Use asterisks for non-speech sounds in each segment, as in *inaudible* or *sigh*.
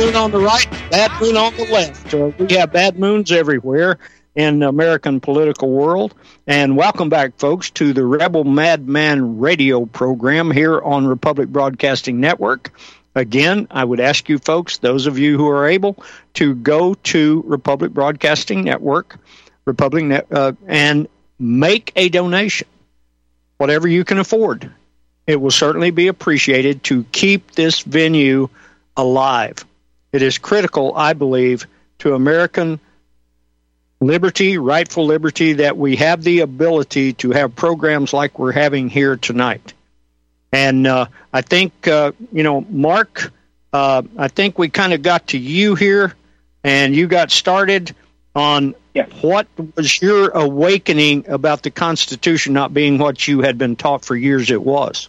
moon on the right, bad moon on the left. Uh, we have bad moons everywhere in the American political world. And welcome back, folks, to the Rebel Madman radio program here on Republic Broadcasting Network. Again, I would ask you folks, those of you who are able, to go to Republic Broadcasting Network, Republic Net, uh, and make a donation, whatever you can afford. It will certainly be appreciated to keep this venue alive. It is critical, I believe, to American liberty, rightful liberty, that we have the ability to have programs like we're having here tonight. And uh, I think, uh, you know, Mark, uh, I think we kind of got to you here, and you got started on yeah. what was your awakening about the Constitution not being what you had been taught for years it was.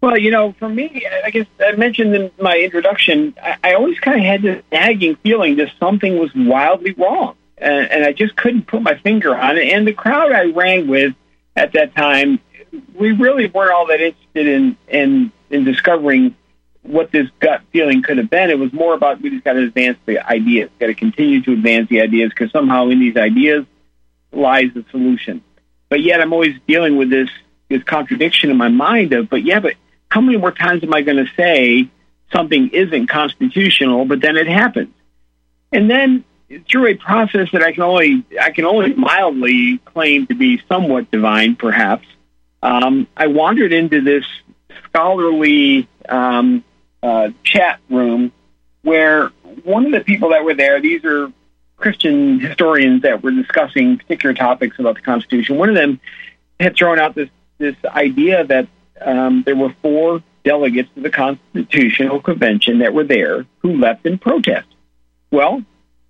Well, you know, for me, I guess I mentioned in my introduction, I, I always kind of had this nagging feeling that something was wildly wrong, and, and I just couldn't put my finger on it. And the crowd I rang with at that time, we really weren't all that interested in in, in discovering what this gut feeling could have been. It was more about we just got to advance the ideas, got to continue to advance the ideas because somehow in these ideas lies the solution. But yet, I'm always dealing with this this contradiction in my mind of, but yeah, but how many more times am I going to say something isn't constitutional, but then it happens? And then through a process that I can only I can only mildly claim to be somewhat divine, perhaps, um, I wandered into this scholarly um, uh, chat room where one of the people that were there, these are Christian historians that were discussing particular topics about the Constitution. One of them had thrown out this this idea that um, there were four delegates to the Constitutional Convention that were there who left in protest. Well,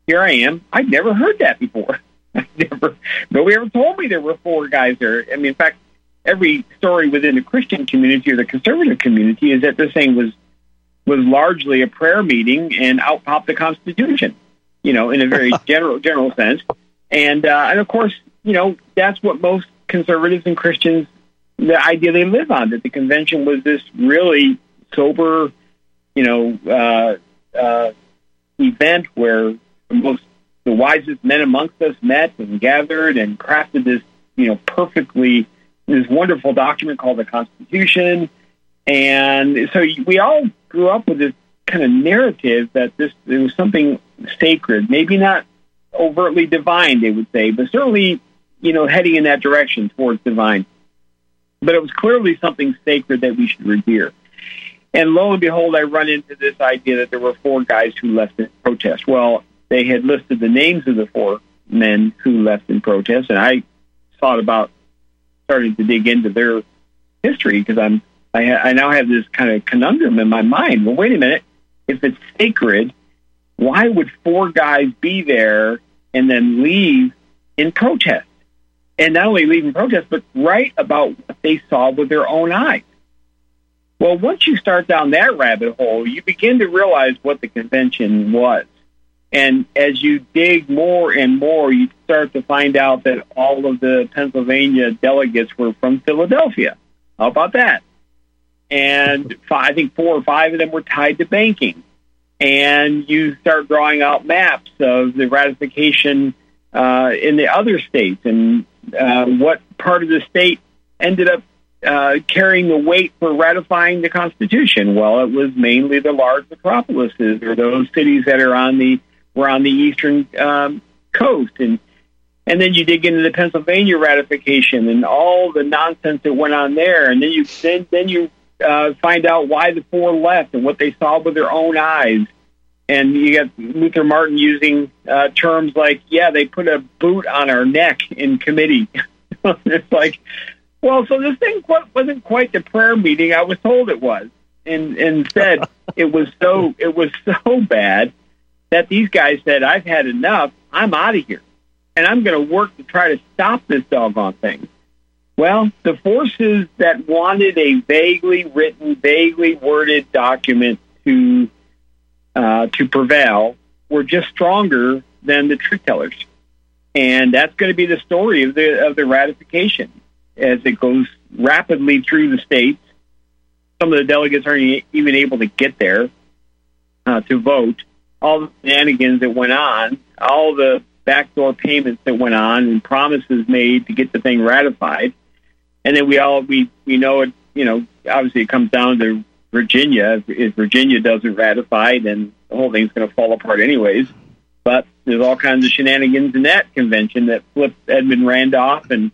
here I am. I'd never heard that before. *laughs* I never, nobody ever told me there were four guys there. I mean, in fact, every story within the Christian community or the conservative community is that this thing was was largely a prayer meeting, and out popped the Constitution. You know, in a very *laughs* general general sense, and uh, and of course, you know, that's what most conservatives and Christians the idea they live on that the convention was this really sober, you know, uh, uh, event where the most the wisest men amongst us met and gathered and crafted this, you know, perfectly this wonderful document called the Constitution. And so we all grew up with this kind of narrative that this there was something sacred, maybe not overtly divine, they would say, but certainly, you know, heading in that direction towards divine but it was clearly something sacred that we should revere. And lo and behold, I run into this idea that there were four guys who left in protest. Well, they had listed the names of the four men who left in protest, and I thought about starting to dig into their history because I'm I, ha- I now have this kind of conundrum in my mind. Well, wait a minute. If it's sacred, why would four guys be there and then leave in protest? And not only leave in protest, but write about what they saw with their own eyes. Well, once you start down that rabbit hole, you begin to realize what the convention was. And as you dig more and more, you start to find out that all of the Pennsylvania delegates were from Philadelphia. How about that? And five, I think four or five of them were tied to banking. And you start drawing out maps of the ratification uh, in the other states and uh, what part of the state ended up uh, carrying the weight for ratifying the Constitution? Well, it was mainly the large metropolises or those cities that are on the were on the eastern um, coast, and and then you dig into the Pennsylvania ratification and all the nonsense that went on there, and then you then then you uh, find out why the four left and what they saw with their own eyes, and you got Luther Martin using uh, terms like, "Yeah, they put a boot on our neck in committee." *laughs* it's like, well, so this thing wasn't quite the prayer meeting I was told it was, and instead *laughs* it was so it was so bad that these guys said, "I've had enough. I'm out of here, and I'm going to work to try to stop this doggone thing." Well, the forces that wanted a vaguely written, vaguely worded document to uh, to prevail were just stronger than the truth tellers. And that's going to be the story of the, of the ratification as it goes rapidly through the states. Some of the delegates aren't even able to get there. uh, to vote, all the shenanigans that went on, all the backdoor payments that went on, and promises made to get the thing ratified, and then we all we we know it. You know, obviously it comes down to Virginia. If Virginia doesn't ratify, then the whole thing's going to fall apart anyways. But there's all kinds of shenanigans in that convention that flipped Edmund Randolph, and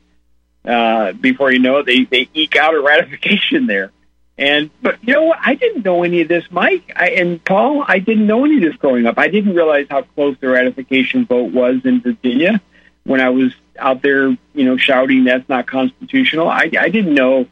uh, before you know it, they they eke out a ratification there. And but you know what? I didn't know any of this, Mike I, and Paul. I didn't know any of this growing up. I didn't realize how close the ratification vote was in Virginia when I was out there, you know, shouting that's not constitutional. I, I didn't know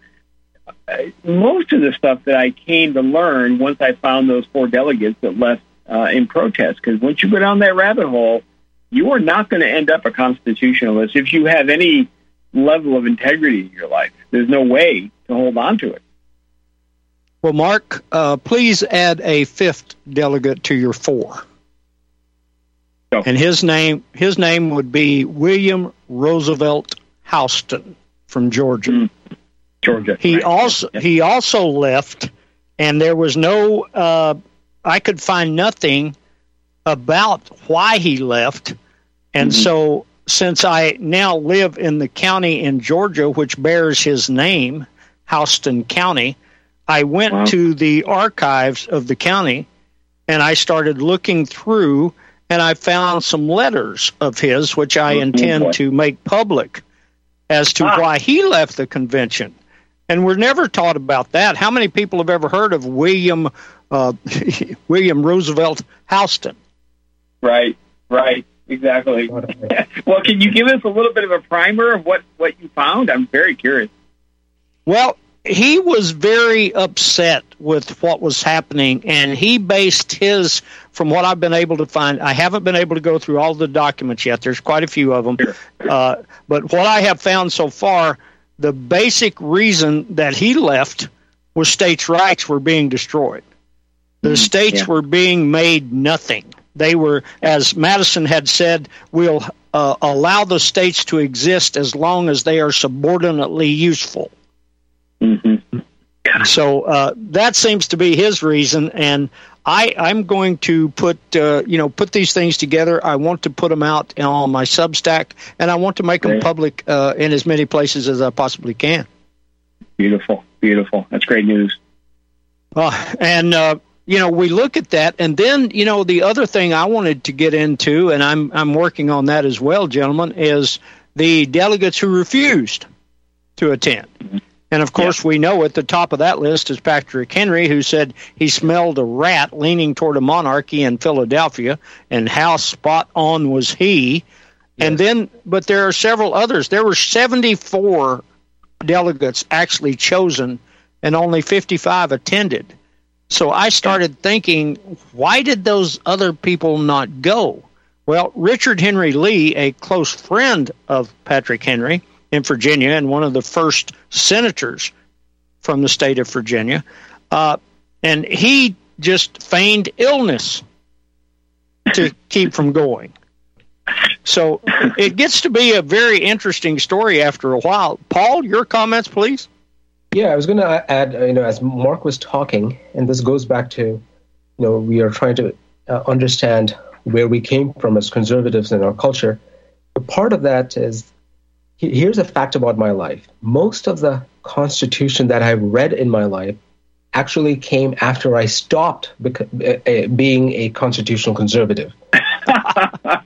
most of the stuff that I came to learn once I found those four delegates that left uh, in protest. Because once you go down that rabbit hole, you are not going to end up a constitutionalist if you have any level of integrity in your life. There's no way to hold on to it. Well, Mark, uh, please add a fifth delegate to your four. Oh. And his name his name would be William Roosevelt Houston from Georgia. Mm. Georgia. He right. also he also left, and there was no. Uh, I could find nothing about why he left, and mm-hmm. so since I now live in the county in Georgia which bears his name, Houston County, I went wow. to the archives of the county and I started looking through and I found some letters of his, which I oh, intend to make public as to ah. why he left the convention. And we're never taught about that. How many people have ever heard of William uh, *laughs* William Roosevelt Houston? Right, right, exactly. *laughs* well, can you give us a little bit of a primer of what what you found? I'm very curious. Well, he was very upset with what was happening, and he based his, from what I've been able to find, I haven't been able to go through all the documents yet. There's quite a few of them, uh, but what I have found so far, the basic reason that he left was states' rights were being destroyed. The mm, states yeah. were being made nothing. They were, as Madison had said, we'll uh, allow the states to exist as long as they are subordinately useful. Mm-hmm. So uh, that seems to be his reason, and I, I'm going to put uh, you know put these things together. I want to put them out on my Substack, and I want to make them public uh, in as many places as I possibly can. Beautiful, beautiful. That's great news. Uh, and uh, you know we look at that, and then you know the other thing I wanted to get into, and I'm I'm working on that as well, gentlemen, is the delegates who refused to attend. Mm-hmm. And of course, yeah. we know at the top of that list is Patrick Henry, who said he smelled a rat leaning toward a monarchy in Philadelphia, and how spot on was he. Yes. And then, but there are several others. There were 74 delegates actually chosen, and only 55 attended. So I started thinking, why did those other people not go? Well, Richard Henry Lee, a close friend of Patrick Henry, in Virginia and one of the first senators from the state of Virginia. Uh, and he just feigned illness to keep from going. So it gets to be a very interesting story after a while. Paul, your comments, please. Yeah, I was going to add, you know, as Mark was talking, and this goes back to, you know, we are trying to uh, understand where we came from as conservatives in our culture. But part of that is here's a fact about my life. Most of the constitution that i've read in my life actually came after i stopped beca- eh, eh, being a constitutional conservative. *laughs*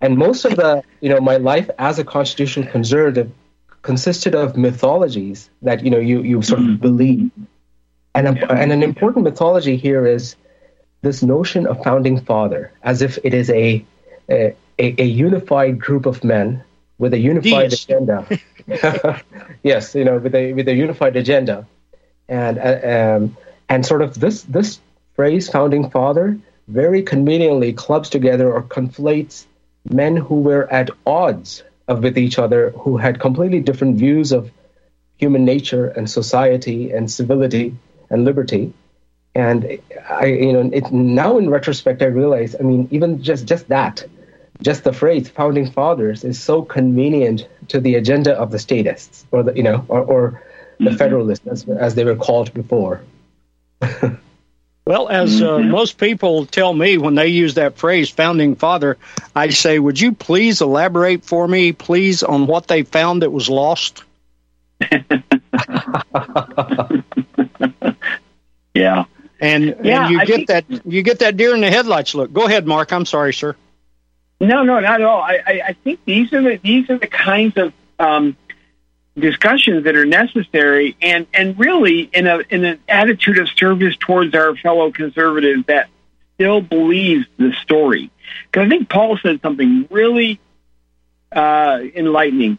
And most of the you know my life as a constitutional conservative consisted of mythologies that you know you you sort of mm-hmm. believe. And a, and an important mythology here is this notion of founding father as if it is a eh, a, a unified group of men with a unified agenda. *laughs* *laughs* yes, you know, with a with a unified agenda, and uh, um, and sort of this this phrase "founding father" very conveniently clubs together or conflates men who were at odds of with each other, who had completely different views of human nature and society and civility and liberty. And I, you know, it, now in retrospect, I realize, I mean, even just just that just the phrase founding fathers is so convenient to the agenda of the statists or the you know or, or the mm-hmm. federalists as, as, they were called before Well, as uh, mm-hmm. most people tell me when they use that phrase, founding father, I say, would you please elaborate for me, please, on what they found that was lost? *laughs* yeah. And, yeah, and you I get think, that you get that deer in the headlights look. Go ahead, Mark. I'm sorry, sir. No, no, not at all. I, I, I think these are the these are the kinds of um, discussions that are necessary and, and really in a in an attitude of service towards our fellow conservatives that still believes the story. Because I think Paul said something really uh, enlightening.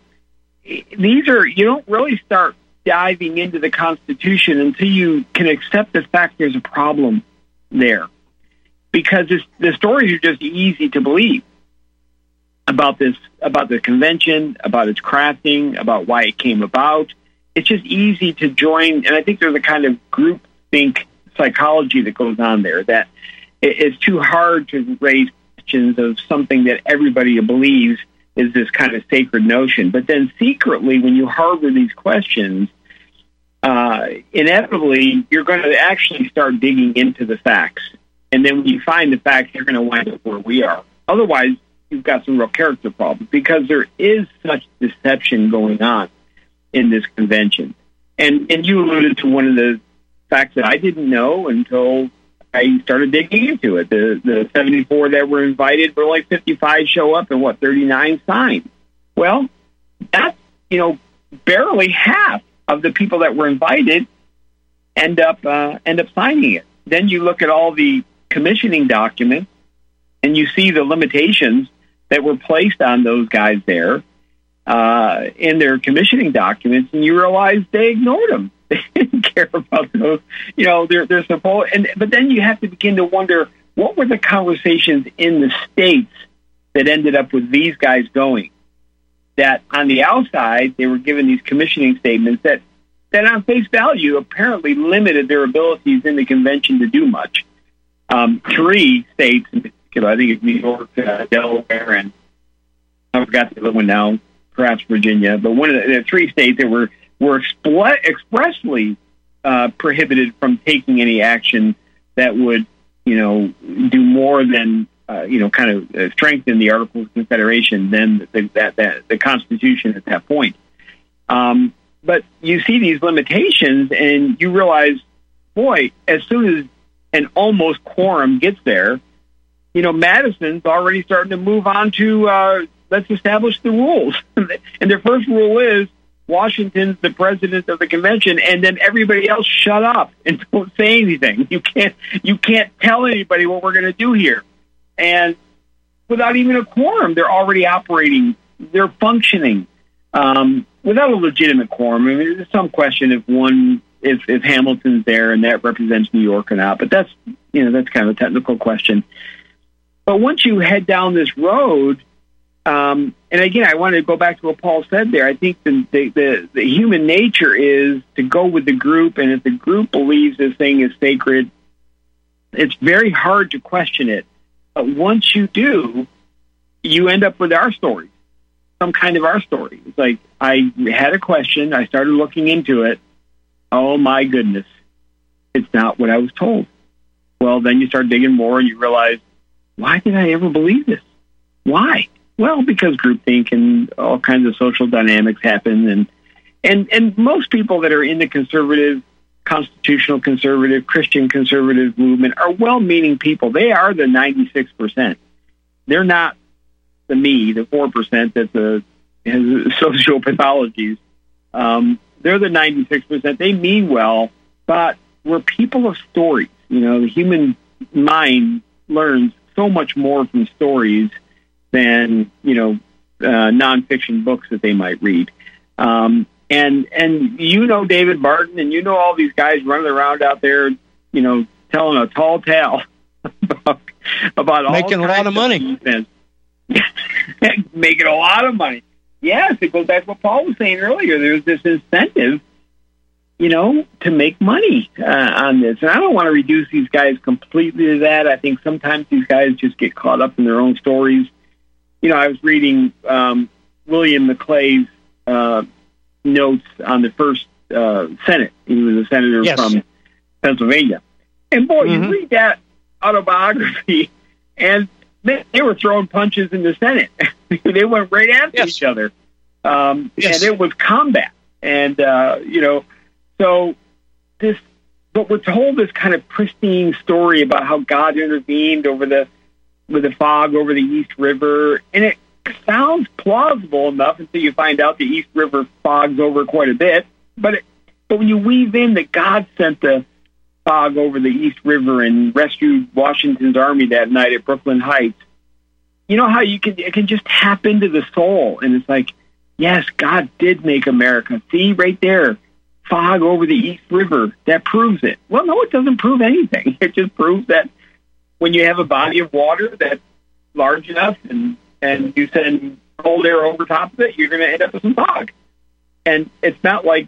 These are you don't really start diving into the Constitution until you can accept the fact there's a problem there, because the stories are just easy to believe about this, about the convention, about its crafting, about why it came about. It's just easy to join, and I think there's a kind of group think psychology that goes on there that it's too hard to raise questions of something that everybody believes is this kind of sacred notion. But then secretly, when you harbor these questions, uh, inevitably you're going to actually start digging into the facts. And then when you find the facts, you're going to wind up where we are. Otherwise, you've got some real character problems because there is such deception going on in this convention. And and you alluded to one of the facts that I didn't know until I started digging into it. The the 74 that were invited, but only 55 show up, and what 39 sign. Well, that's you know barely half of the people that were invited end up uh, end up signing it. Then you look at all the commissioning documents, and you see the limitations that were placed on those guys there uh, in their commissioning documents, and you realize they ignored them. *laughs* They didn't care about those. You know, they're they're supposed. And but then you have to begin to wonder what were the conversations in the states that ended up with these guys going. That on the outside they were given these commissioning statements that that on face value apparently limited their abilities in the convention to do much. Um, three states particular. I think New York, uh, Delaware, and I forgot the other one now, perhaps Virginia. But one of the, the three states that were were expl- expressly uh, prohibited from taking any action that would, you know, do more than uh, you know, kind of uh, strengthen the Articles of Confederation than the, that, that the Constitution at that point. Um, but you see these limitations, and you realize, boy, as soon as an almost quorum gets there, you know, Madison's already starting to move on to uh, let's establish the rules. *laughs* and their first rule is Washington's the president of the convention, and then everybody else shut up and *laughs* don't say anything. You can't you can't tell anybody what we're going to do here, and without even a quorum, they're already operating. They're functioning um, without a legitimate quorum. I mean, there's some question if one if if Hamilton's there and that represents New York or not, but that's you know that's kind of a technical question. But once you head down this road, um, and again, I want to go back to what Paul said there. I think the, the, the, the human nature is to go with the group, and if the group believes this thing is sacred, it's very hard to question it. But once you do, you end up with our story, some kind of our story. It's like I had a question, I started looking into it. Oh my goodness, it's not what I was told. Well, then you start digging more, and you realize why did I ever believe this? Why? Well, because groupthink and all kinds of social dynamics happen, and and and most people that are in the conservative, constitutional conservative, Christian conservative movement are well-meaning people. They are the ninety-six percent. They're not the me, the four percent that the *laughs* has social pathologies. Um, they're the ninety-six percent. They mean well, but we're people of stories. You know, the human mind learns so much more from stories than you know uh, nonfiction books that they might read. Um, and and you know David Barton, and you know all these guys running around out there, you know, telling a tall tale about, about making a lot of money, *laughs* making a lot of money. Yes, it goes back to what Paul was saying earlier. There's this incentive you know, to make money uh, on this. And I don't want to reduce these guys completely to that. I think sometimes these guys just get caught up in their own stories. You know, I was reading um, William Maclay's uh, notes on the first uh, Senate. He was a senator yes. from Pennsylvania. And boy, mm-hmm. you read that autobiography, *laughs* and they, they were throwing punches in the Senate. *laughs* they went right after yes. each other, um, yes. and it was combat. And uh, you know, so this, but we're told this kind of pristine story about how God intervened over the with the fog over the East River, and it sounds plausible enough until you find out the East River fogs over quite a bit. But it, but when you weave in that God sent the fog over the East River and rescued Washington's army that night at Brooklyn Heights, you know how you can it can just tap into the soul, and it's like, yes, God did make America. See right there, fog over the East River. That proves it. Well, no, it doesn't prove anything. *laughs* It just proves that when you have a body of water that's large enough and and you send cold air over top of it, you're going to end up with some fog. And it's not like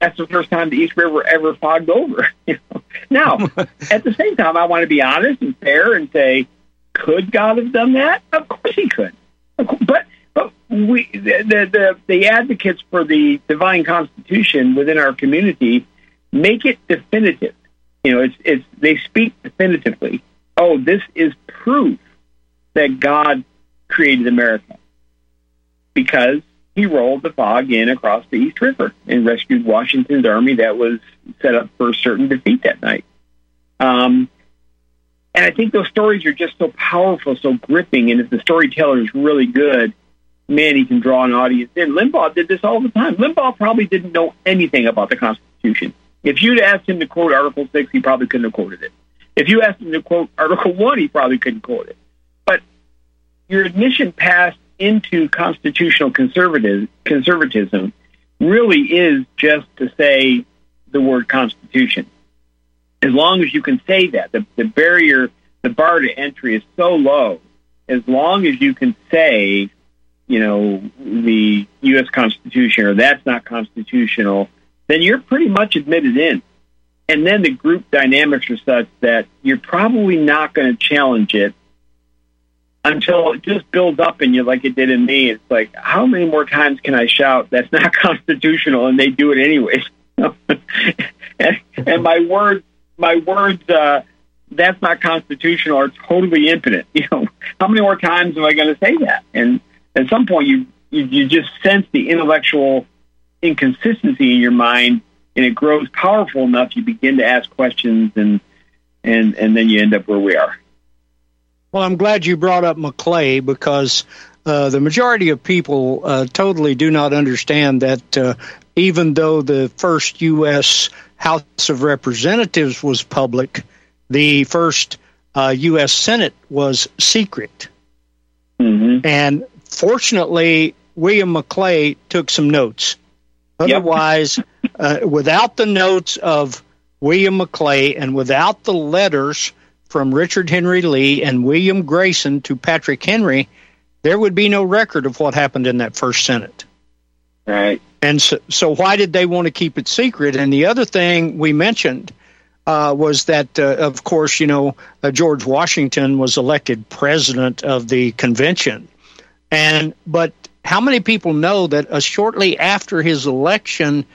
that's the first time the East River ever fogged over. *laughs* You know? Now, *laughs* at the same time, I want to be honest and fair and say, could God have done that? Of course He could. But but we the the, the advocates for the divine constitution within our community make it definitive. You know, it's it's they speak definitively. Oh, this is proof that God created America because he rolled the fog in across the East River and rescued Washington's army that was set up for certain defeat that night. Um, and I think those stories are just so powerful, so gripping. And if the storyteller is really good, man, he can draw an audience in. Limbaugh did this all the time. Limbaugh probably didn't know anything about the Constitution. If you'd asked him to quote Article 6, he probably couldn't have quoted it. If you asked him to quote Article 1, he probably couldn't quote it But your admission pass into constitutional conservative, conservatism really is just to say the word constitution. As long as you can say that, the, the barrier, the bar to entry is so low. As long as you can say, you know, the U.S. Constitution or that's not constitutional, then you're pretty much admitted in. And then the group dynamics are such that you're probably not going to challenge it until it just builds up in you like it did in me. It's like, how many more times can I shout that's not *laughs* constitutional? And they do it anyways. *laughs* and, my words, my words, uh, that's not constitutional are totally impotent. *laughs* You know, how many more times am I going to say that? And at some point, you, you you just sense the intellectual inconsistency in your mind, and it grows powerful enough. You begin to ask questions, and and and then you end up where we are. Well, I'm glad you brought up Maclay because uh, the majority of people uh, totally do not understand that uh, even though the first U.S. House of Representatives was public, the first U.S. Uh, Senate was secret. Mm-hmm. And fortunately, William Maclay took some notes. Otherwise, yep. Uh, without the notes of William Maclay and without the letters from Richard Henry Lee and William Grayson to Patrick Henry, there would be no record of what happened in that first Senate. Right. And so, so why did they want to keep it secret? And the other thing we mentioned uh, was that, uh, of course, you know, uh, George Washington was elected president of the convention, and but how many people know that uh, shortly after his election,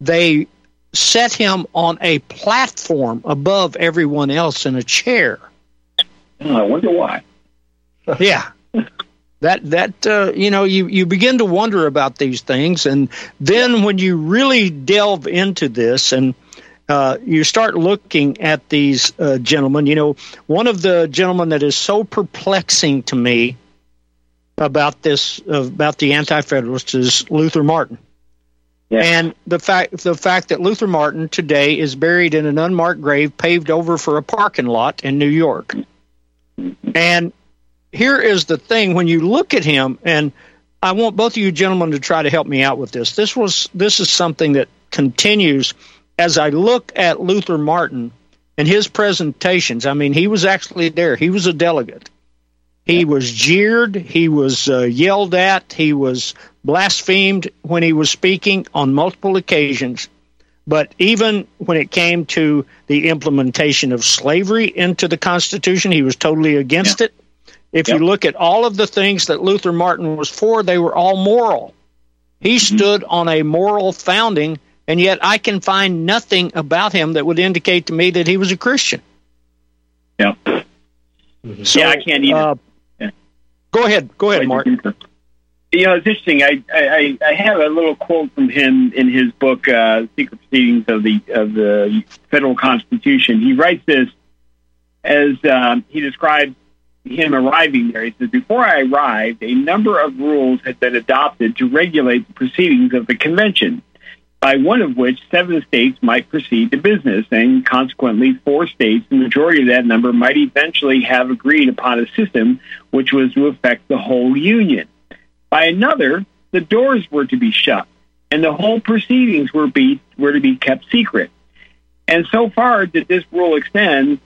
they set him on a platform above everyone else in a chair. Oh, I wonder why. *laughs* yeah. That that uh, you know you you begin to wonder about these things, and then when you really delve into this and uh, you start looking at these uh, gentlemen, you know one of the gentlemen that is so perplexing to me about this uh, about the anti-federalists is Luther Martin. Yeah. And the fact the fact that Luther Martin today is buried in an unmarked grave paved over for a parking lot in New York. And here is the thing when you look at him and I want both of you gentlemen to try to help me out with this. This was this is something that continues as I look at Luther Martin and his presentations. I mean, he was actually there. He was a delegate. He was jeered. He was uh, yelled at. He was blasphemed when he was speaking on multiple occasions. But even when it came to the implementation of slavery into the Constitution, he was totally against yeah. it. If yep. you look at all of the things that Luther Martin was for, they were all moral. He mm-hmm. stood on a moral founding and yet I can find nothing about him that would indicate to me that he was a Christian. Yeah. So, yeah, I can't either. Uh. Go ahead. Go ahead, Mark. You know, it's interesting. I, I I have a little quote from him in his book, uh, "Secret Proceedings of the of the Federal Constitution." He writes this as um, he describes him arriving there. He says, Before I arrived, a number of rules had been adopted to regulate the proceedings of the convention, by one of which seven states might proceed to business, and consequently, four states, the majority of that number, might eventually have agreed upon a system which was to affect the whole Union. By another, the doors were to be shut, and the whole proceedings were, be, were to be kept secret. And so far did this rule extend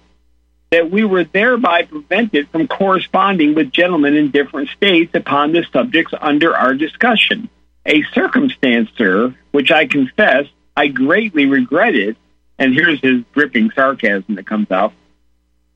that we were thereby prevented from corresponding with gentlemen in different states upon the subjects under our discussion. A circumstance, sir, which I confess I greatly regretted, and here's his dripping sarcasm that comes out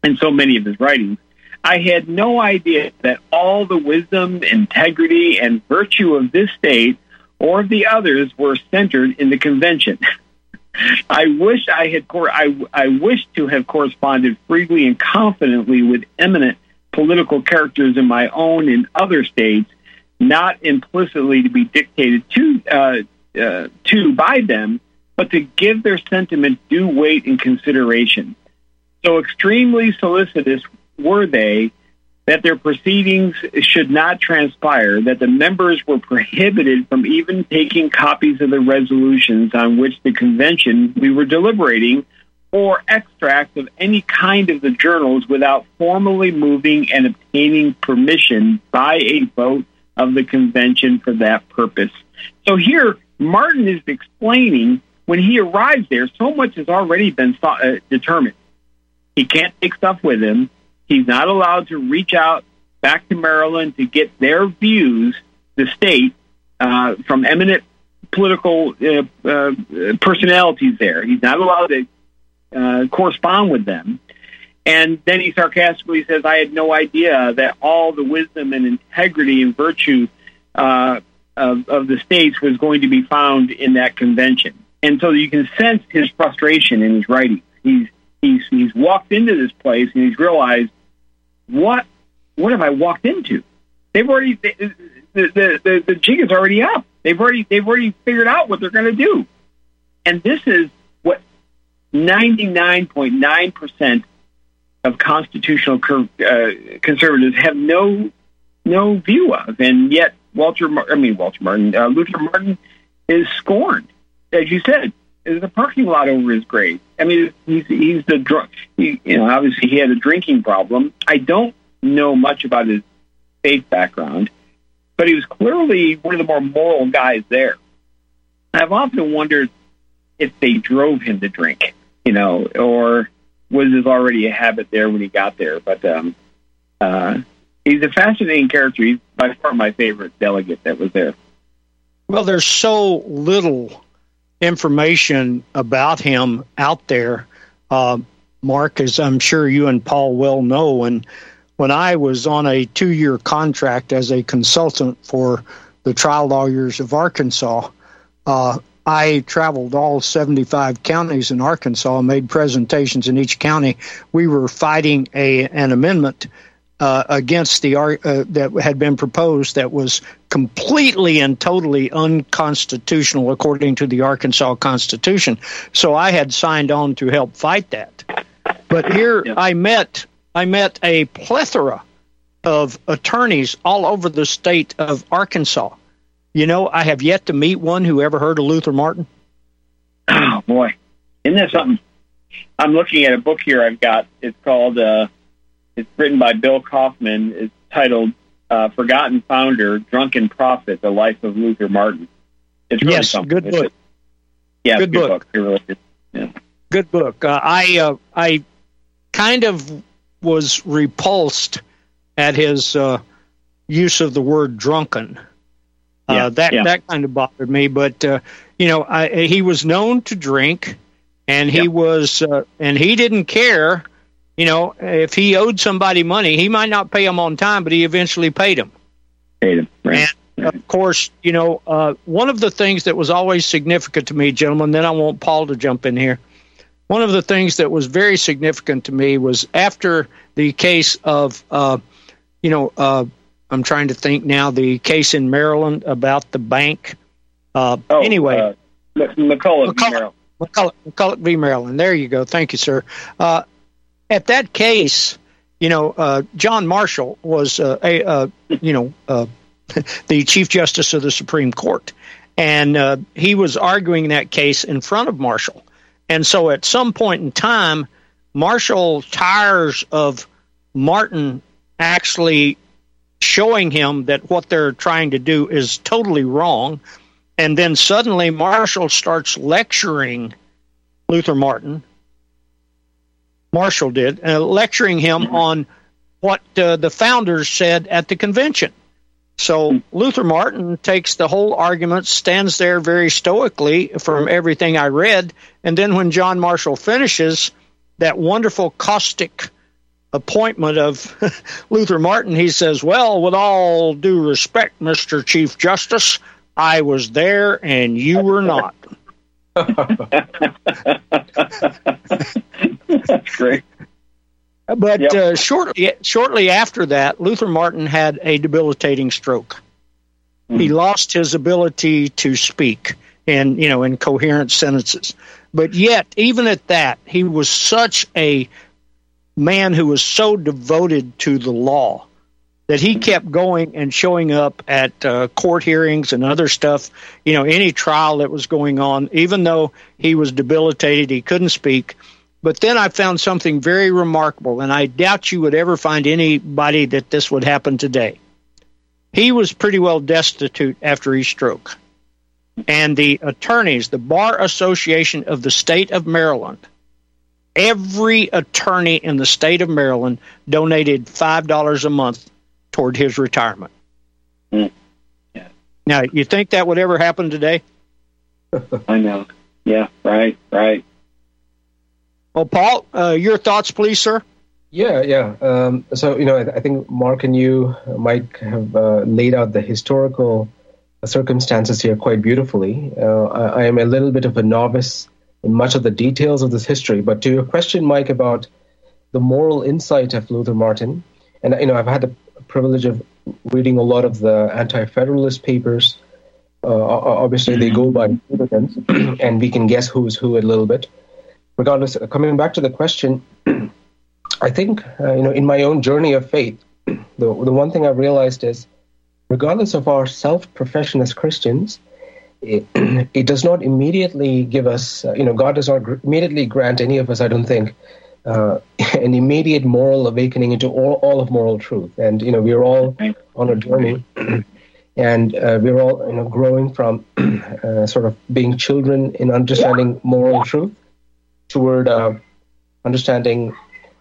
in so many of his writings. I had no idea that all the wisdom, integrity, and virtue of this state or of the others were centered in the convention. *laughs* I wish I had cor- I, I wish to have corresponded freely and confidently with eminent political characters in my own and other states, not implicitly to be dictated to uh, uh, to by them, but to give their sentiment due weight and consideration. So extremely solicitous were they that their proceedings should not transpire, that the members were prohibited from even taking copies of the resolutions on which the convention we were deliberating or extracts of any kind of the journals without formally moving and obtaining permission by a vote of the convention for that purpose. So here, Martin is explaining when he arrives there, so much has already been uh, determined. He can't take stuff with him. He's not allowed to reach out back to Maryland to get their views, the state, uh, from eminent political uh, uh, personalities there. He's not allowed to uh, correspond with them. And then he sarcastically says, I had no idea that all the wisdom and integrity and virtue uh, of, of the states was going to be found in that convention. And so you can sense his frustration in his writing. He's, he's, he's walked into this place and he's realized, what, what have I walked into? They've already, the, the, the, the jig is already up. They've already, they've already figured out what they're going to do. And this is what 99.9% of constitutional uh, conservatives have no no view of, and yet Walter I mean Walter Martin uh, Luther Martin is scorned, as you said is a parking lot over his grave. I mean, he's he's the drunk. He, you know, obviously he had a drinking problem. I don't know much about his faith background, but he was clearly one of the more moral guys there. I've often wondered if they drove him to drink, you know, or was already a habit there when he got there? But um, uh, he's a fascinating character. He's by far my favorite delegate that was there. Well, there's so little information about him out there, uh, Mark, as I'm sure you and Paul well know. And when I was on a two year contract as a consultant for the trial lawyers of Arkansas, uh, I traveled all 75 counties in Arkansas made presentations in each county. We were fighting a an amendment uh, against the uh, that had been proposed that was completely and totally unconstitutional according to the Arkansas Constitution. So I had signed on to help fight that. But here yep. I met I met a plethora of attorneys all over the state of Arkansas. You know, I have yet to meet one who ever heard of Luther Martin. Oh boy, isn't that something? I'm looking at a book here I've got. It's called uh, it's written by Bill Kauffman. It's titled uh, "Forgotten Founder, Drunken Prophet: The Life of Luther Martin." It's really yes, something. good book. yeah, good, good book. book. Good. Yeah. Good book. Uh, I uh, I kind of was repulsed at his uh, use of the word drunken. Uh, that yeah. that kind of bothered me, but uh, you know, I, he was known to drink, and he was, uh, and he didn't care you know, if he owed somebody money, he might not pay them on time, but he eventually paid them. Paid them, right. And of course, you know, uh, one of the things that was always significant to me, gentlemen, then I want Paul to jump in here. One of the things that was very significant to me was after the case of, uh, you know, uh, I'm trying to think now, the case in Maryland about the bank. Uh, oh, anyway, uh, McCulloch, McCulloch, v. Maryland. McCulloch, McCulloch v. Maryland. There you go. Thank you, sir. Uh, at that case, you know, uh, John Marshall was uh, a, uh, you know, uh, *laughs* the Chief Justice of the Supreme Court, and uh, he was arguing that case in front of Marshall. And so, at some point in time, Marshall tires of Martin actually showing him that what they're trying to do is totally wrong. And then suddenly Marshall starts lecturing Luther Martin. Marshall did, uh, lecturing him on what uh, the founders said at the convention. So Luther Martin takes the whole argument, stands there very stoically from everything I read, and then when John Marshall finishes that wonderful caustic appointment of *laughs* Luther Martin, he says, Well, with all due respect, Mr. Chief Justice, I was there and you were not. That's *laughs* great. But yep. uh, shortly, shortly after that, Luther Martin had a debilitating stroke. Mm-hmm. He lost his ability to speak and you know in coherent sentences. But yet, even at that, he was such a man who was so devoted to the law that he kept going and showing up at uh, court hearings and other stuff, you know, any trial that was going on, even though he was debilitated, he couldn't speak. But then I found something very remarkable, and I doubt you would ever find anybody that this would happen today. He was pretty well destitute after his stroke. And the attorneys, the Bar Association of the state of Maryland, every attorney in the state of Maryland donated $5 a month toward his retirement. Mm. Yeah. Now, you think that would ever happen today? *laughs* I know. Yeah, right, right. Well, Paul, uh, your thoughts, please, sir. Yeah, yeah. Um, so, you know, I, I, think Mark and you, Mike, have uh, laid out the historical circumstances here quite beautifully. Uh, I, I, am a little bit of a novice in much of the details of this history. But to your question, Mike, about the moral insight of Luther Martin, and you know, I've had the privilege of reading a lot of the anti-federalist papers. Uh, obviously, they go by *clears throat* and we can guess who's who a little bit. Regardless, coming back to the question, *clears throat* I think uh, you know, in my own journey of faith, *clears throat* the the one thing I've realized is, regardless of our self-profession as Christians, it, *clears throat* it does not immediately give us, uh, you know, God does not gr- immediately grant any of us, I don't think, uh, *laughs* an immediate moral awakening into all, all of moral truth. And, you know, we're all on a journey. *clears throat* and uh, we're all, you know, growing from *clears throat* uh, sort of being children in understanding moral truth toward uh, understanding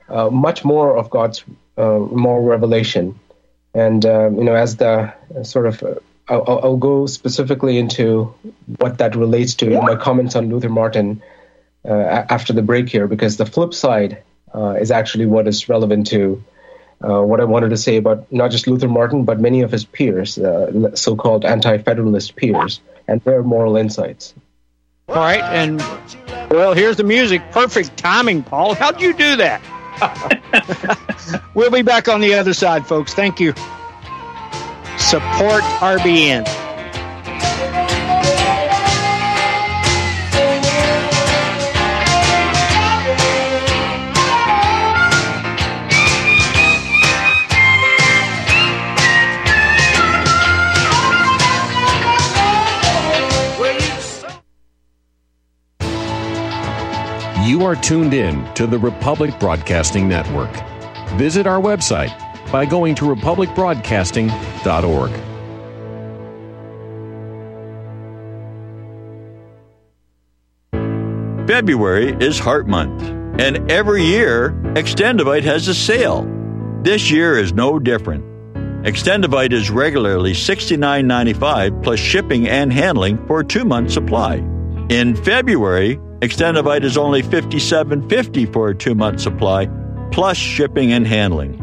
uh, much more of God's moral revelation. And, you know, as the sort of I'll, I'll, go specifically into what that relates to in my comments on Luther Martin uh, after the break here, because the flip side uh, is actually what is relevant to uh, what I wanted to say about not just Luther Martin, but many of his peers, uh, so called anti federalist peers, and their moral insights. All right. And, well, here's the music. Perfect timing, Paul. How'd you do that? *laughs* we'll be back on the other side, folks. Thank you. Support RBN. You are tuned in to the Republic Broadcasting Network. Visit our website by going to republicbroadcasting.org. February is Heart Month, and every year, Extendivite has a sale. This year is no different. Extendivite is regularly $69.95 plus shipping and handling for a two month supply. In February, Extendivite is only $57.50 for a two month supply plus shipping and handling.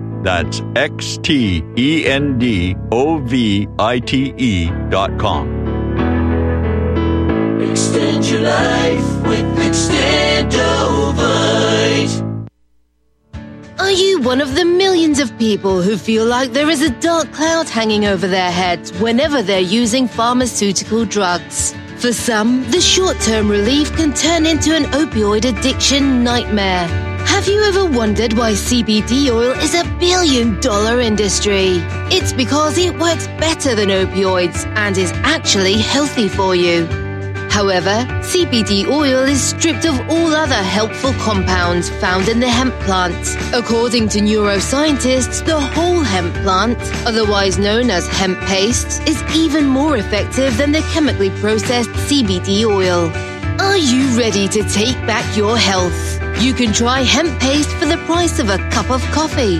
That's X T E N D O V I T E dot com. Extend your life with Extendovite. Are you one of the millions of people who feel like there is a dark cloud hanging over their heads whenever they're using pharmaceutical drugs? For some, the short term relief can turn into an opioid addiction nightmare. Have you ever wondered why CBD oil is a billion dollar industry? It's because it works better than opioids and is actually healthy for you. However, CBD oil is stripped of all other helpful compounds found in the hemp plant. According to neuroscientists, the whole hemp plant, otherwise known as hemp paste, is even more effective than the chemically processed CBD oil. Are you ready to take back your health? You can try hemp paste for the price of a cup of coffee.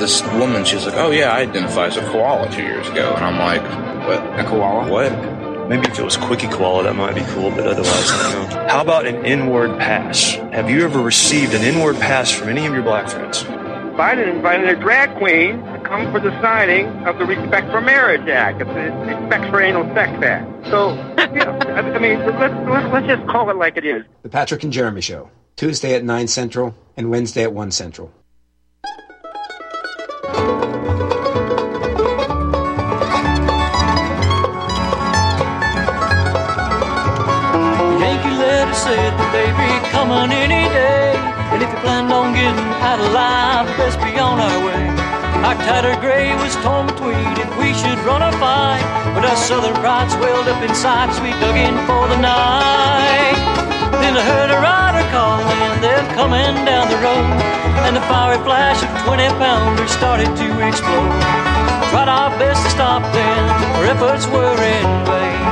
This woman, she's like, oh yeah, I identify as a koala two years ago. And I'm like, what? A koala? What? Maybe if it was Quickie Koala, that might be cool, but otherwise, I. How about an N-word pass? Have you ever received an N-word pass from any of your black friends? Biden invited a drag queen to come for the signing of the Respect for Marriage Act, the Respect for Anal Sex Act. So, you know, I mean, let's, let's, let's just call it like it is. The Patrick and Jeremy Show, Tuesday at 9 Central and Wednesday at 1 Central. Planned on getting out alive, best be on our way. Our tattered gray was torn between if we should run or fight. But our southern pride swelled up inside, so we dug in for the night. Then I heard a rider calling, they're coming down the road. And the fiery flash of 20 pounders started to explode. Tried our best to stop them, our efforts were in vain.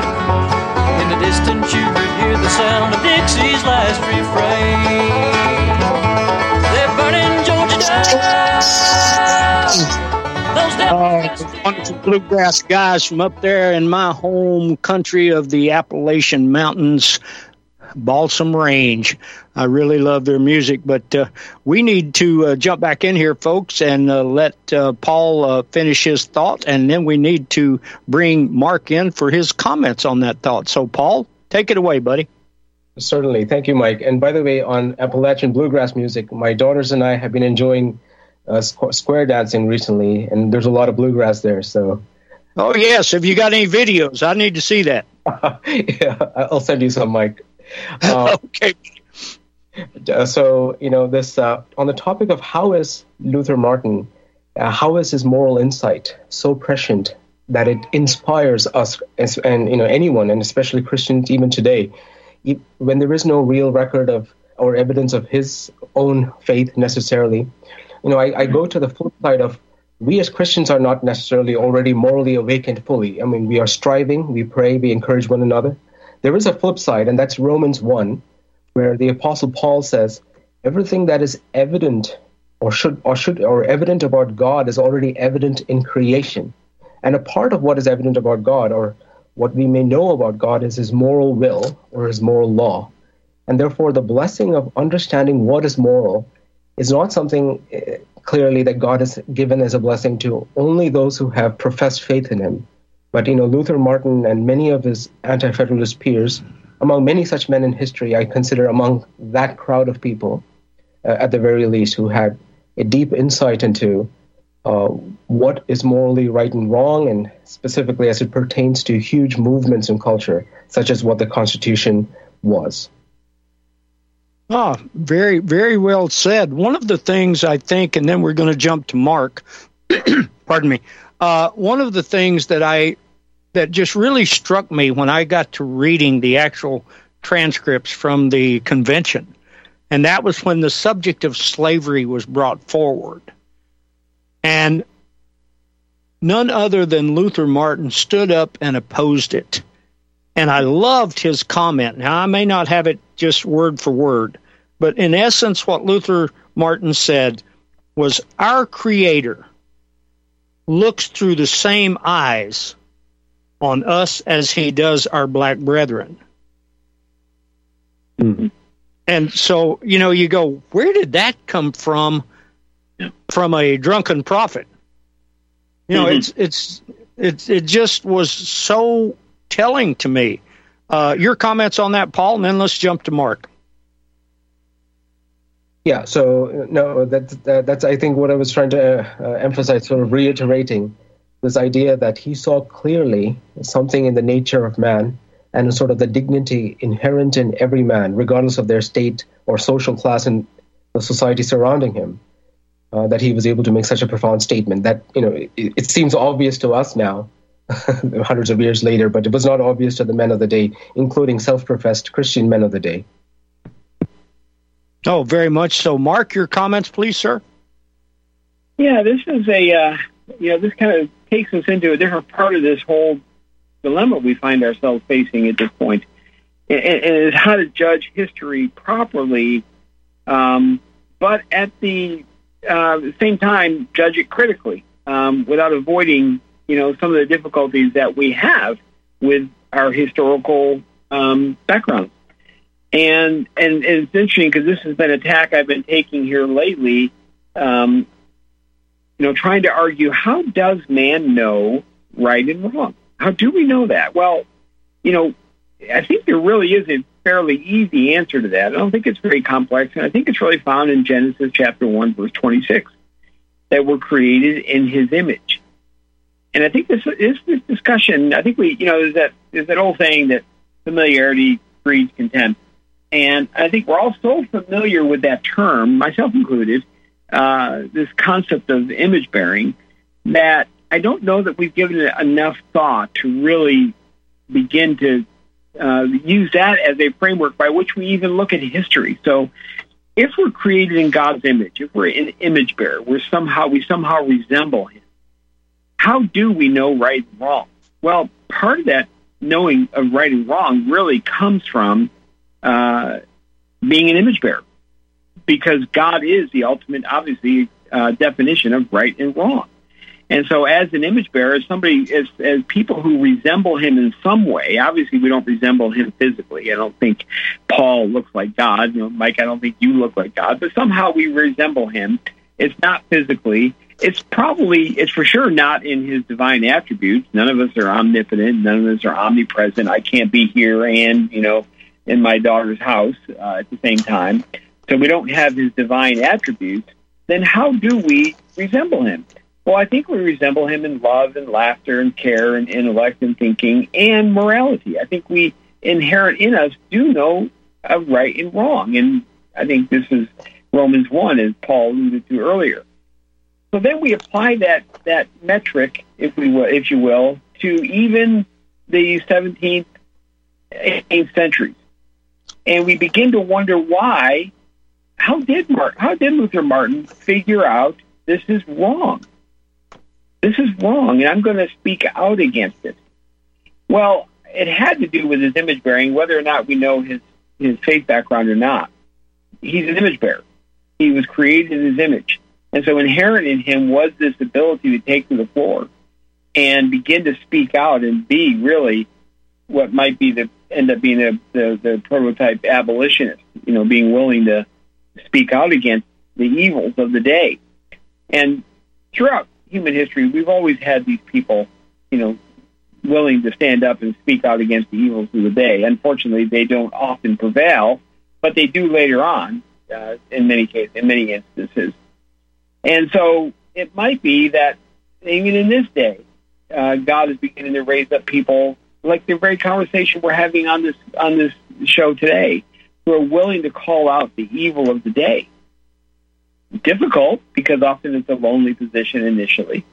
In the distance you could hear the sound of Dixie's last refrain. Uh, wonderful bluegrass guys from up there in my home country of the Appalachian Mountains, Balsam Range. I really love their music, but uh, we need to uh, jump back in here, folks, and uh, let uh, Paul uh, finish his thought, and then we need to bring Mark in for his comments on that thought. So, Paul, take it away, buddy. Certainly. Thank you, Mike. And by the way, on Appalachian bluegrass music, my daughters and I have been enjoying uh, squ- square dancing recently, and there's a lot of bluegrass there. So, Oh, yes. Have you got any videos? I need to see that. *laughs* yeah, I'll send you some, Mike. *laughs* Uh, okay. Uh, so you know this uh, on the topic of how is Luther Martin, uh, how is his moral insight so prescient that it inspires us as, and you know anyone and especially Christians even today, when there is no real record of or evidence of his own faith necessarily. You know, I, I go to the flip side of we as Christians are not necessarily already morally awakened fully. I mean, we are striving, we pray, we encourage one another. There is a flip side, and that's Romans 1, where the Apostle Paul says, everything that is evident or should or should or evident about God is already evident in creation. And a part of what is evident about God or what we may know about God is his moral will or his moral law. And therefore the blessing of understanding what is moral is not something uh, clearly that God has given as a blessing to only those who have professed faith in him. But you know, Luther Martin and many of his anti-federalist peers among many such men in history, I consider among that crowd of people, uh, at the very least, who had a deep insight into uh, what is morally right and wrong, and specifically as it pertains to huge movements in culture, such as what the Constitution was. Ah, very, very well said. One of the things I think, and then we're going to jump to Mark. *clears throat* pardon me. Uh, one of the things that I that just really struck me when I got to reading the actual transcripts from the convention, and that was when the subject of slavery was brought forward, and none other than Luther Martin stood up and opposed it. And I loved his comment. Now, I may not have it just word for word, but in essence, what Luther Martin said was Our Creator looks through the same eyes on us as he does our black brethren. Mm-hmm. And so, you know, you go, where did that come from? Yeah. From a drunken prophet. You know, mm-hmm. it's it's it it just was so telling to me. Uh, your comments on that, Paul, and then let's jump to Mark. Yeah, so no, that's that, that's I think what I was trying to uh, emphasize, sort of reiterating this idea that he saw clearly something in the nature of man and sort of the dignity inherent in every man, regardless of their state or social class in the society surrounding him. Uh, that he was able to make such a profound statement that you know it, it seems obvious to us now *laughs* hundreds of years later, but it was not obvious to the men of the day, including self professed Christian men of the day. Oh, very much so. Mark, your comments, please, sir. Yeah, this is a, uh, you know, this kind of takes us into a different part of this whole dilemma we find ourselves facing at this point, and, and is how to judge history properly, um, but at the uh, at the same time, judge it critically um, without avoiding you know, some of the difficulties that we have with our historical um, backgrounds. And, and, and it's interesting because this has been a tack I've been taking here lately. Um, you know, trying to argue how does man know right and wrong? How do we know that? Well, you know, I think there really is a fairly easy answer to that. I don't think it's very complex, and I think it's really found in Genesis chapter one, verse twenty-six, that we're created in His image. And I think this is this discussion. I think we, you know, there's that there's that old saying that familiarity breeds contempt, and I think we're all so familiar with that term, myself included, uh, this concept of image bearing, that I don't know that we've given it enough thought to really begin to uh, use that as a framework by which we even look at history. So, if we're created in God's image, if we're an image bearer, we're somehow we somehow resemble Him how do we know right and wrong? Well, part of that knowing of right and wrong really comes from uh, being an image bearer, because God is the ultimate, obviously, uh, definition of right and wrong. And so, as an image bearer, as somebody, as, as people who resemble him in some way, obviously we don't resemble him physically. I don't think Paul looks like God. You know, Mike, I don't think you look like God, but somehow we resemble him. It's not physically, it's probably it's for sure not in his divine attributes. None of us are omnipotent. None of us are omnipresent. I can't be here and you know in my daughter's house uh, at the same time. So we don't have his divine attributes. Then how do we resemble him? Well, I think we resemble him in love and laughter and care and intellect and thinking and morality. I think we inherent in us do know of right and wrong, and I think this is Romans one, as Paul alluded to earlier. So then we apply that that metric, if we will, if you will, to even the 17th, 18th centuries, and we begin to wonder why. How did? How did Luther Martin figure out this is wrong? This is wrong, and I'm going to speak out against it. Well, it had to do with his image bearing, whether or not we know his his faith background or not. He's an image bearer. He was created in his image. And so inherent in him was this ability to take to the floor and begin to speak out and be really what might be the end up being the, the, the prototype abolitionist, you know, being willing to speak out against the evils of the day. And throughout human history, we've always had these people, you know, willing to stand up and speak out against the evils of the day. Unfortunately, they don't often prevail, but they do later on uh, in many cases, in many instances. And so it might be that even in this day, uh, God is beginning to raise up people like the very conversation we're having on this on this show today, who are willing to call out the evil of the day. Difficult because often it's a lonely position initially,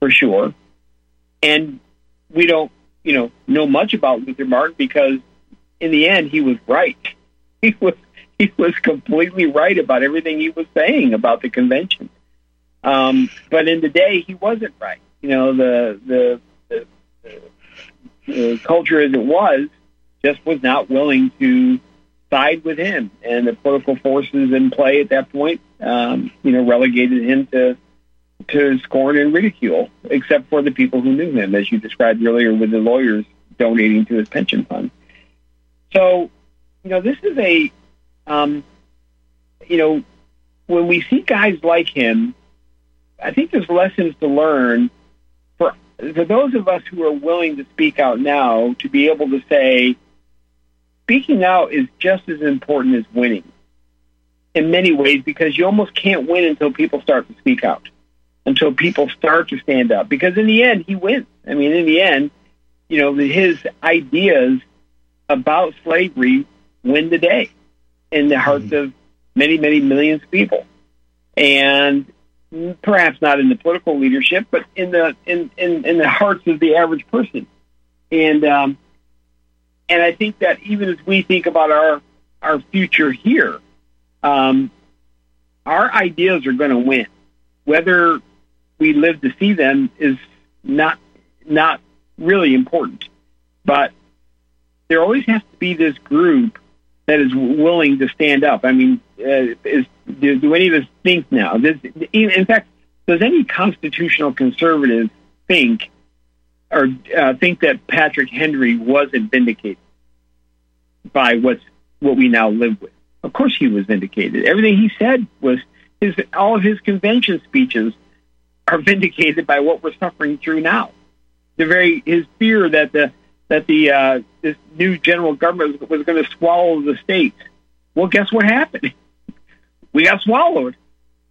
for sure, and we don't you know know much about Luther Martin because in the end he was right. *laughs* He was he was completely right about everything he was saying about the convention. Um, but in the day, he wasn't right. You know, the the, the, the culture as it was just was not willing to side with him, and the political forces in play at that point, um, you know, relegated him to to scorn and ridicule, except for the people who knew him, as you described earlier, with the lawyers donating to his pension fund. So, you know, this is a, um, you know, when we see guys like him, I think there's lessons to learn for for those of us who are willing to speak out now to be able to say, speaking out is just as important as winning in many ways because you almost can't win until people start to speak out, until people start to stand up. Because in the end, he wins. I mean, in the end, you know, his ideas about slavery win the day in the hearts of many, many millions of people. And perhaps not in the political leadership, but in the in, in, in the hearts of the average person. And um, and I think that even as we think about our our future here, um, our ideas are going to win. Whether we live to see them is not not really important, but there always has to be this group that is willing to stand up. I mean, uh, is do, do any of us think now? Does, in fact, does any constitutional conservative think or uh, think that Patrick Henry wasn't vindicated by what's what we now live with? Of course, he was vindicated. Everything he said was his all of his convention speeches are vindicated by what we're suffering through now. The very his fear that the that the uh, this new general government was, was going to swallow the states. Well, guess what happened? *laughs* we got swallowed.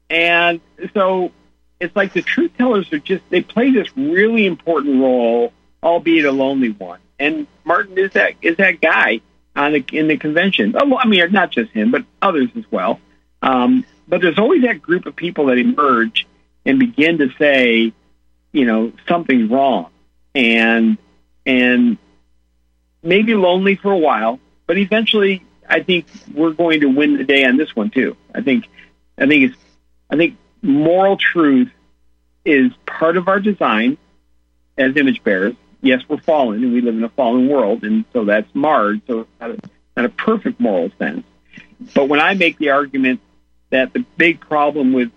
And so it's like the truth tellers are just, they play this really important role, albeit a lonely one. And Martin is that, is that guy on the, in the convention. Oh, I mean, not just him, but others as well. Um, but there's always that group of people that emerge and begin to say, you know, something's wrong. And, and maybe lonely for a while, but eventually I think we're going to win the day on this one too. I think, I think it's, I think moral truth is part of our design as image bearers. Yes, we're fallen and we live in a fallen world, and so that's marred. So it's not a, not a perfect moral sense. But when I make the argument that the big problem with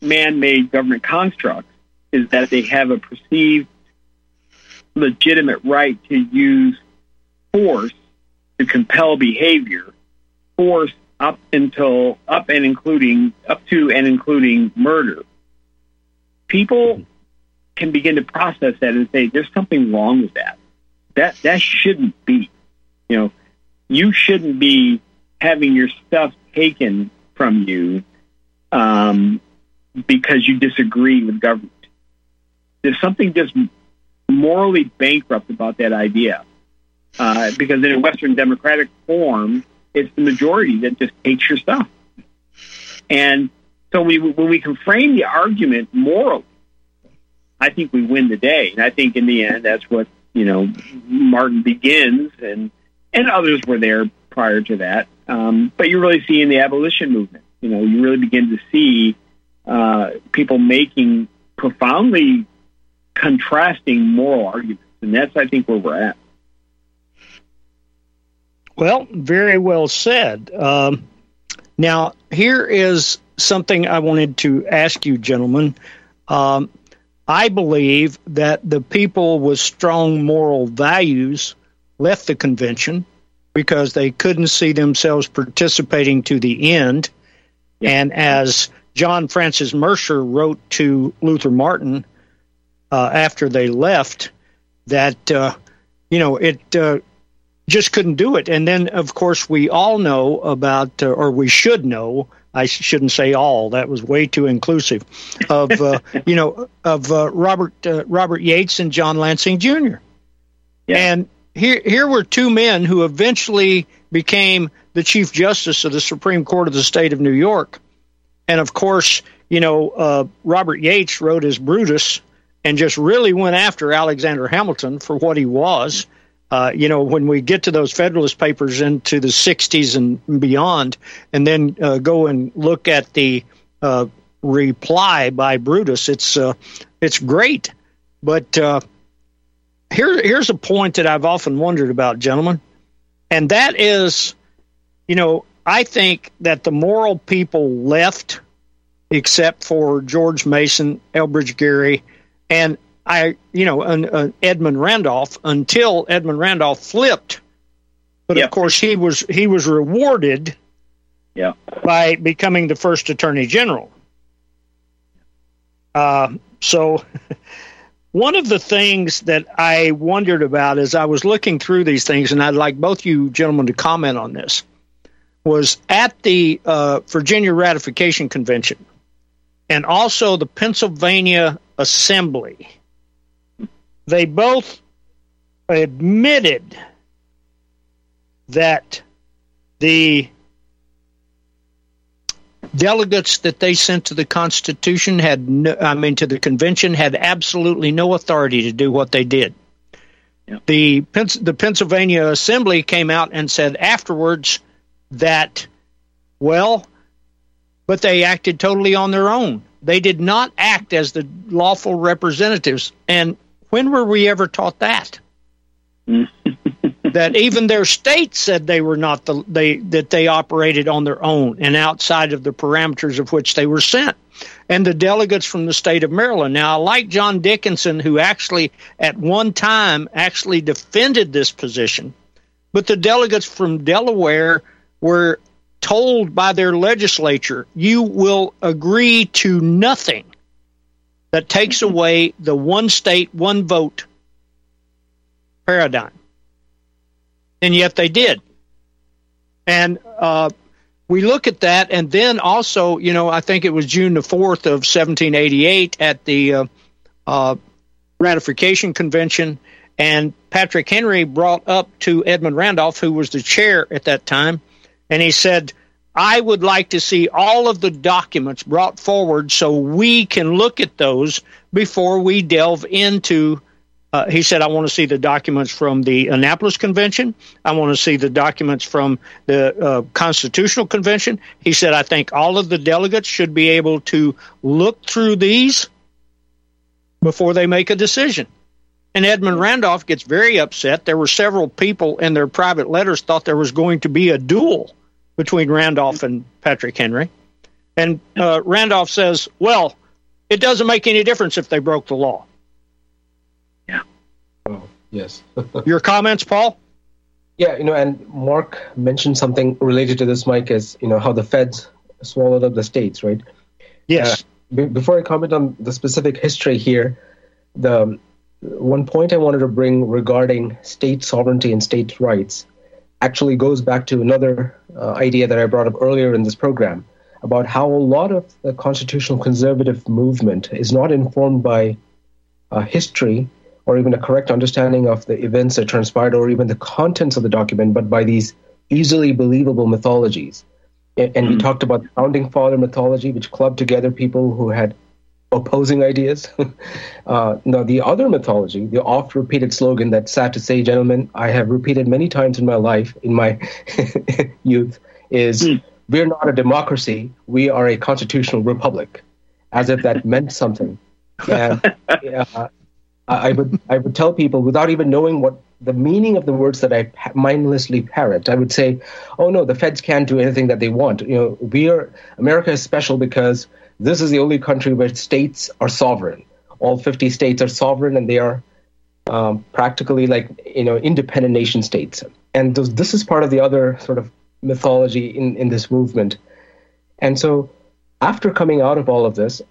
man-made government constructs is that they have a perceived legitimate right to use force to compel behavior, force up until up and including up to and including murder. People can begin to process that and say, "There's something wrong with that. That that shouldn't be. You know, you shouldn't be having your stuff taken from you um, because you disagree with government. There's something just morally bankrupt about that idea." Uh, because in a Western democratic form, it's the majority that just hates your stuff. And so we, when we can frame the argument morally, I think we win the day. And I think in the end, that's what, you know, Martin begins and, and others were there prior to that. Um, but you really see in the abolition movement, you know, you really begin to see uh, people making profoundly contrasting moral arguments. And that's, I think, where we're at. Well, very well said. Um, now, here is something I wanted to ask you, gentlemen. Um, I believe that the people with strong moral values left the convention because they couldn't see themselves participating to the end. And as John Francis Mercer wrote to Luther Martin uh, after they left, that uh, you know it uh, just couldn't do it. And then, of course, we all know about, uh, or we should know. I shouldn't say all. That was way too inclusive. Of uh, *laughs* you know of uh, Robert uh, Robert Yates and John Lansing Jr. Yeah. And here here were two men who eventually became the Chief Justice of the Supreme Court of the State of New York. And of course, you know uh, Robert Yates wrote his Brutus and just really went after Alexander Hamilton for what he was uh, you know, when we get to those Federalist Papers into the 60s and beyond, and then uh, go and look at the uh, reply by Brutus, it's uh, it's great. But uh, here, here's a point that I've often wondered about, gentlemen, and that is, you know, I think that the moral people left, except for George Mason, Elbridge Gerry, and I, you know, an, an Edmund Randolph until Edmund Randolph flipped. But yep. of course, he was he was rewarded yeah. by becoming the first attorney general. Uh, so, *laughs* one of the things that I wondered about as I was looking through these things, and I'd like both you gentlemen to comment on this, was at the uh, Virginia Ratification Convention and also the Pennsylvania Assembly they both admitted that the delegates that they sent to the Constitution had, no, I mean, to the convention had absolutely no authority to do what they did. The the Pennsylvania Assembly came out and said afterwards that, well, but they acted totally on their own. They did not act as the lawful representatives, and when were we ever taught that? *laughs* that even their state said they were not the they that they operated on their own and outside of the parameters of which they were sent. And the delegates from the state of Maryland. Now, I like John Dickinson, who actually at one time actually defended this position, but the delegates from Delaware were told by their legislature, "You will agree to nothing." That takes away the one state, one vote paradigm. And yet they did. And uh, we look at that, and then also, you know, I think it was June the 4th of 1788 at the uh, uh, ratification convention, and Patrick Henry brought up to Edmund Randolph, who was the chair at that time, and he said, I would like to see all of the documents brought forward so we can look at those before we delve into. Uh, he said, I want to see the documents from the Annapolis Convention. I want to see the documents from the uh, Constitutional Convention. He said, I think all of the delegates should be able to look through these before they make a decision. And Edmund Randolph gets very upset. There were several people in their private letters thought there was going to be a duel between Randolph and Patrick Henry. And uh, Randolph says, well, it doesn't make any difference if they broke the law. Yeah. Oh, yes. *laughs* Your comments, Paul? Yeah, you know, and Mark mentioned something related to this, Mike, as you know how the feds swallowed up the states, right? Yes. Uh, b- before I comment on the specific history here, the one point I wanted to bring regarding state sovereignty and state rights actually goes back to another uh, idea that I brought up earlier in this program about how a lot of the constitutional conservative movement is not informed by uh, history or even a correct understanding of the events that transpired or even the contents of the document, but by these easily believable mythologies. And, mm-hmm. we hmm. talked about the founding father mythology, which clubbed together people who had opposing ideas. *laughs* uh, now, the other mythology, the oft repeated slogan that sad to say, gentlemen, I have repeated many times in my life, in my *laughs* youth, is mm. we're not a democracy, we are a constitutional republic, as if that meant something. And *laughs* uh, I would I would tell people without even knowing what the meaning of the words that I mindlessly parrot, I would say, "Oh no, the feds can't do anything that they want. You know, we are America is special because this is the only country where states are sovereign. All 50 states are sovereign and they are um, practically like you know independent nation states. And th- this is part of the other sort of mythology in, in this movement. And so after coming out of all of this,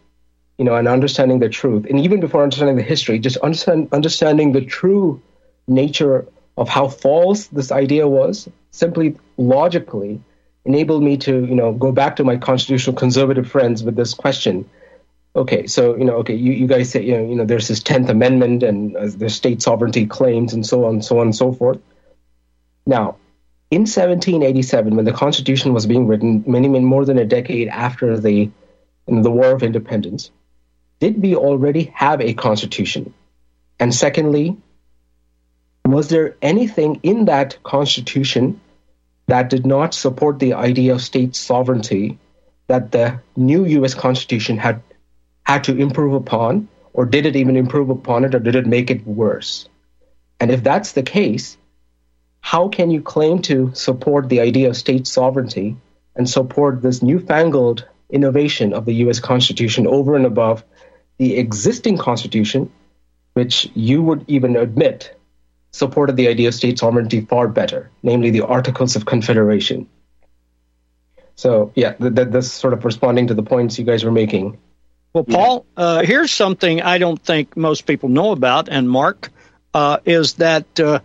you know, and understanding the truth, and even before understanding the history, just understand, understanding the true nature of how false this idea was, simply logically enabled me to, you know, go back to my constitutional conservative friends with this question. Okay, so you know, okay, you, you guys say, you know, you know, there's this Tenth Amendment and uh, there's state sovereignty claims and so on, so on and so forth. Now, in 1787, when the Constitution was being written, many, many more than a decade after the the War of Independence, did we already have a constitution? And secondly, was there anything in that constitution that did not support the idea of state sovereignty that the new US constitution had had to improve upon or did it even improve upon it or did it make it worse? And if that's the case, how can you claim to support the idea of state sovereignty and support this newfangled innovation of the US Constitution over and above the existing Constitution, which you would even admit supported the idea of state sovereignty far better, namely the Articles of Confederation. So, yeah, th- th- that's sort of responding to the points you guys were making. Well, Paul, uh, here's something I don't think most people know about, and Mark, uh, is that uh,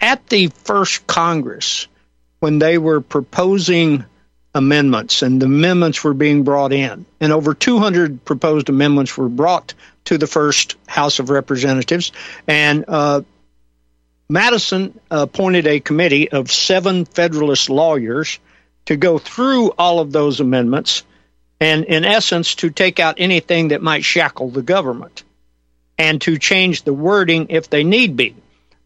at the first Congress, when they were proposing amendments and the amendments were being brought in, and over 200 proposed amendments were brought to the first House of Representatives, and uh, Madison appointed a committee of seven Federalist lawyers to go through all of those amendments and, in essence, to take out anything that might shackle the government and to change the wording if they need be.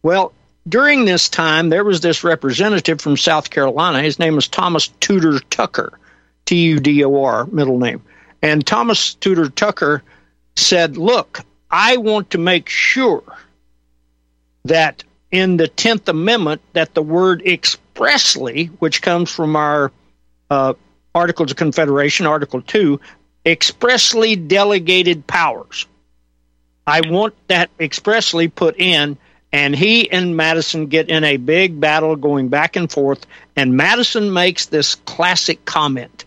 Well, during this time, there was this representative from South Carolina. His name was Thomas Tudor Tucker, T U D O R, middle name. And Thomas Tudor Tucker said, Look, I want to make sure that in the 10th Amendment, that the word expressly, which comes from our uh, Articles of Confederation, Article 2, expressly delegated powers. I want that expressly put in and he and Madison get in a big battle going back and forth. And Madison makes this classic comment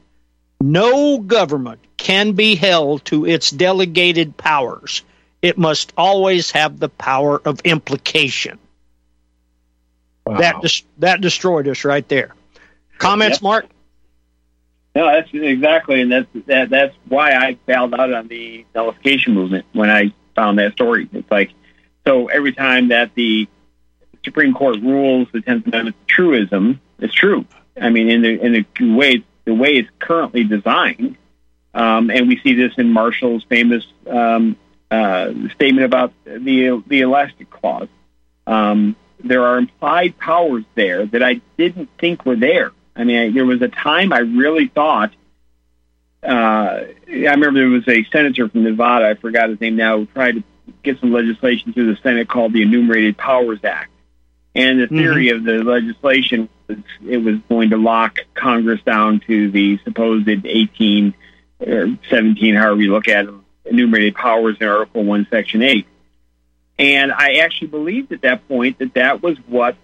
No government can be held to its delegated powers, it must always have the power of implication. Wow. That, des- that destroyed us right there. Comments, yep. Mark? No, that's exactly, and that's that. That's why I bailed out on the nullification movement when I found that story. It's like so every time that the Supreme Court rules the Tenth Amendment truism, it's true. I mean, in the in the way the way it's currently designed, um, and we see this in Marshall's famous um, uh, statement about the the elastic clause. Um, there are implied powers there that I didn't think were there. I mean, I, there was a time I really thought. Uh, I remember there was a senator from Nevada. I forgot his name now. Who tried to get some legislation through the Senate called the Enumerated Powers Act. And the theory mm-hmm. of the legislation was it was going to lock Congress down to the supposed 18 or 17, however you look at them, enumerated powers in Article 1, Section 8. And I actually believed at that point that that was what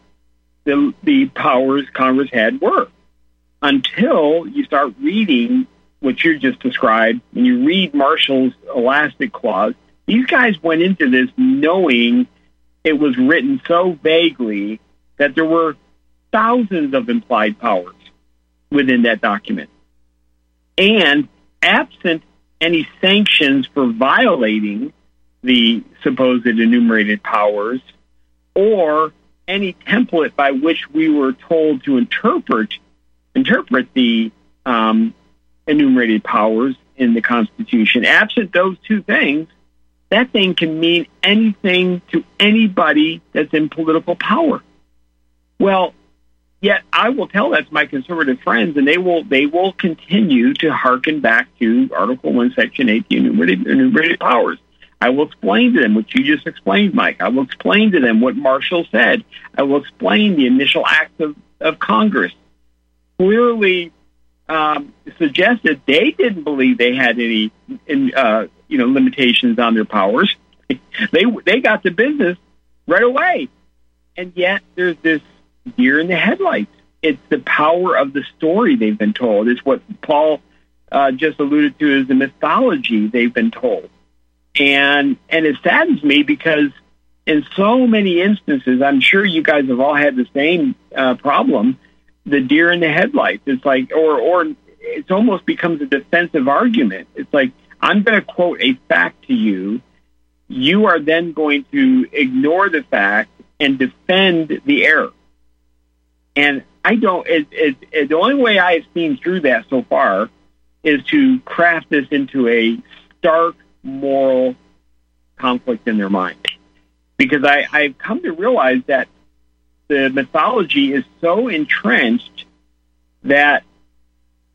the, the powers Congress had were. Until you start reading what you just described, and you read Marshall's elastic clause, these guys went into this knowing it was written so vaguely that there were thousands of implied powers within that document. And absent any sanctions for violating the supposed enumerated powers or any template by which we were told to interpret interpret the um, enumerated powers in the Constitution. Absent those two things, that thing can mean anything to anybody that's in political power. Well, yet I will tell that to my conservative friends, and they will they will continue to hearken back to Article One, Section Eight, the enumerated, enumerated powers. I will explain to them what you just explained, Mike. I will explain to them what Marshall said. I will explain the initial act of, of Congress. Clearly um, suggested they didn't believe they had any in, uh, you know limitations on their powers. *laughs* they they got the business right away, and yet there's this deer in the headlights. It's the power of the story they've been told. It's what Paul uh, just alluded to is the mythology they've been told, and and it saddens me because in so many instances, I'm sure you guys have all had the same uh, problem. The deer in the headlights. It's like, or or it almost becomes a defensive argument. It's like I'm going to quote a fact to you. You are then going to ignore the fact and defend the error. And I don't. It, it, it, the only way I have seen through that so far is to craft this into a stark moral conflict in their mind. Because I, I've come to realize that the mythology is so entrenched that,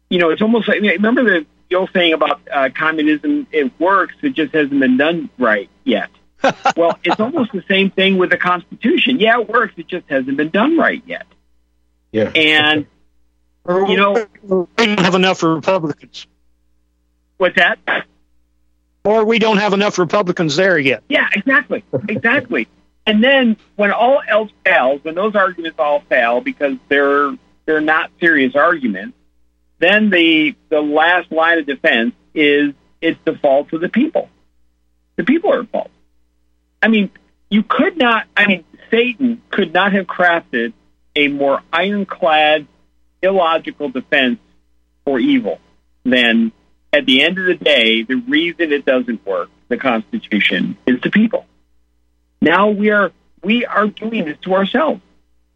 you know, it's almost like, remember the, the old saying about uh, communism, it works, it just hasn't been done right yet. *laughs* well, it's almost the same thing with the Constitution. Yeah, it works, it just hasn't been done right yet. Yeah. And, you know, we don't have enough Republicans. What's that? Or we don't have enough Republicans there yet. Yeah, exactly, exactly. *laughs* and then when all else fails, when those arguments all fail because they're they're not serious arguments, then the the last line of defense is it's the fault of the people. The people are at fault. I mean, you could not. I mean, Satan could not have crafted a more ironclad, illogical defense for evil than at the end of the day, the reason it doesn't work, the Constitution, is the people. Now we are we are doing this to ourselves.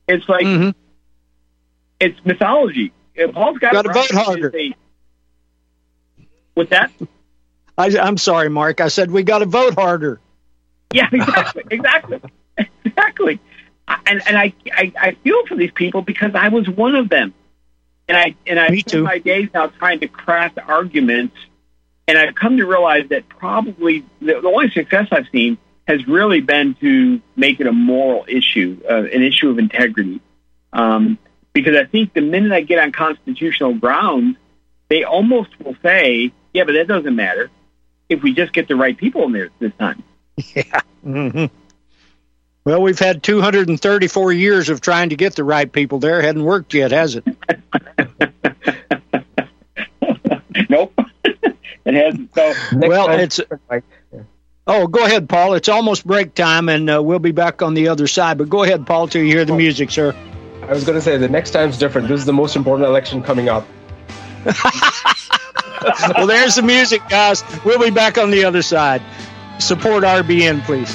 It's like Mm-hmm. it's mythology. If Paul's got, Gotta vote right, harder. With that, I, I'm sorry, Mark. I said we got to vote harder. yeah, exactly, exactly, *laughs* exactly. And and I, I I feel for these people because I was one of them, and I and I Me spend my days now trying to craft arguments, and I've come to realize that probably the, the only success I've seen has really been to make it a moral issue, uh, an issue of integrity. Um, because I think the minute I get on constitutional grounds, they almost will say, "Yeah, but that doesn't matter if we just get the right people in there this time." *laughs* Yeah. hmm Well, we've had 234 years of trying to get the right people there. Hadn't worked yet, has it? *laughs* nope. *laughs* it hasn't. So, well, time- it's. Oh, go ahead, Paul. It's almost break time, and uh, we'll be back on the other side. But go ahead, Paul, till you hear the music, sir. I was going to say the next time's different. This is the most important election coming up. *laughs* well, there's the music, guys. We'll be back on the other side. Support RBN, please.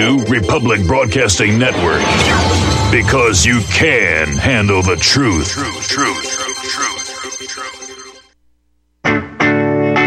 To Republic Broadcasting Network because you can handle the truth. Truth, truth, truth, truth.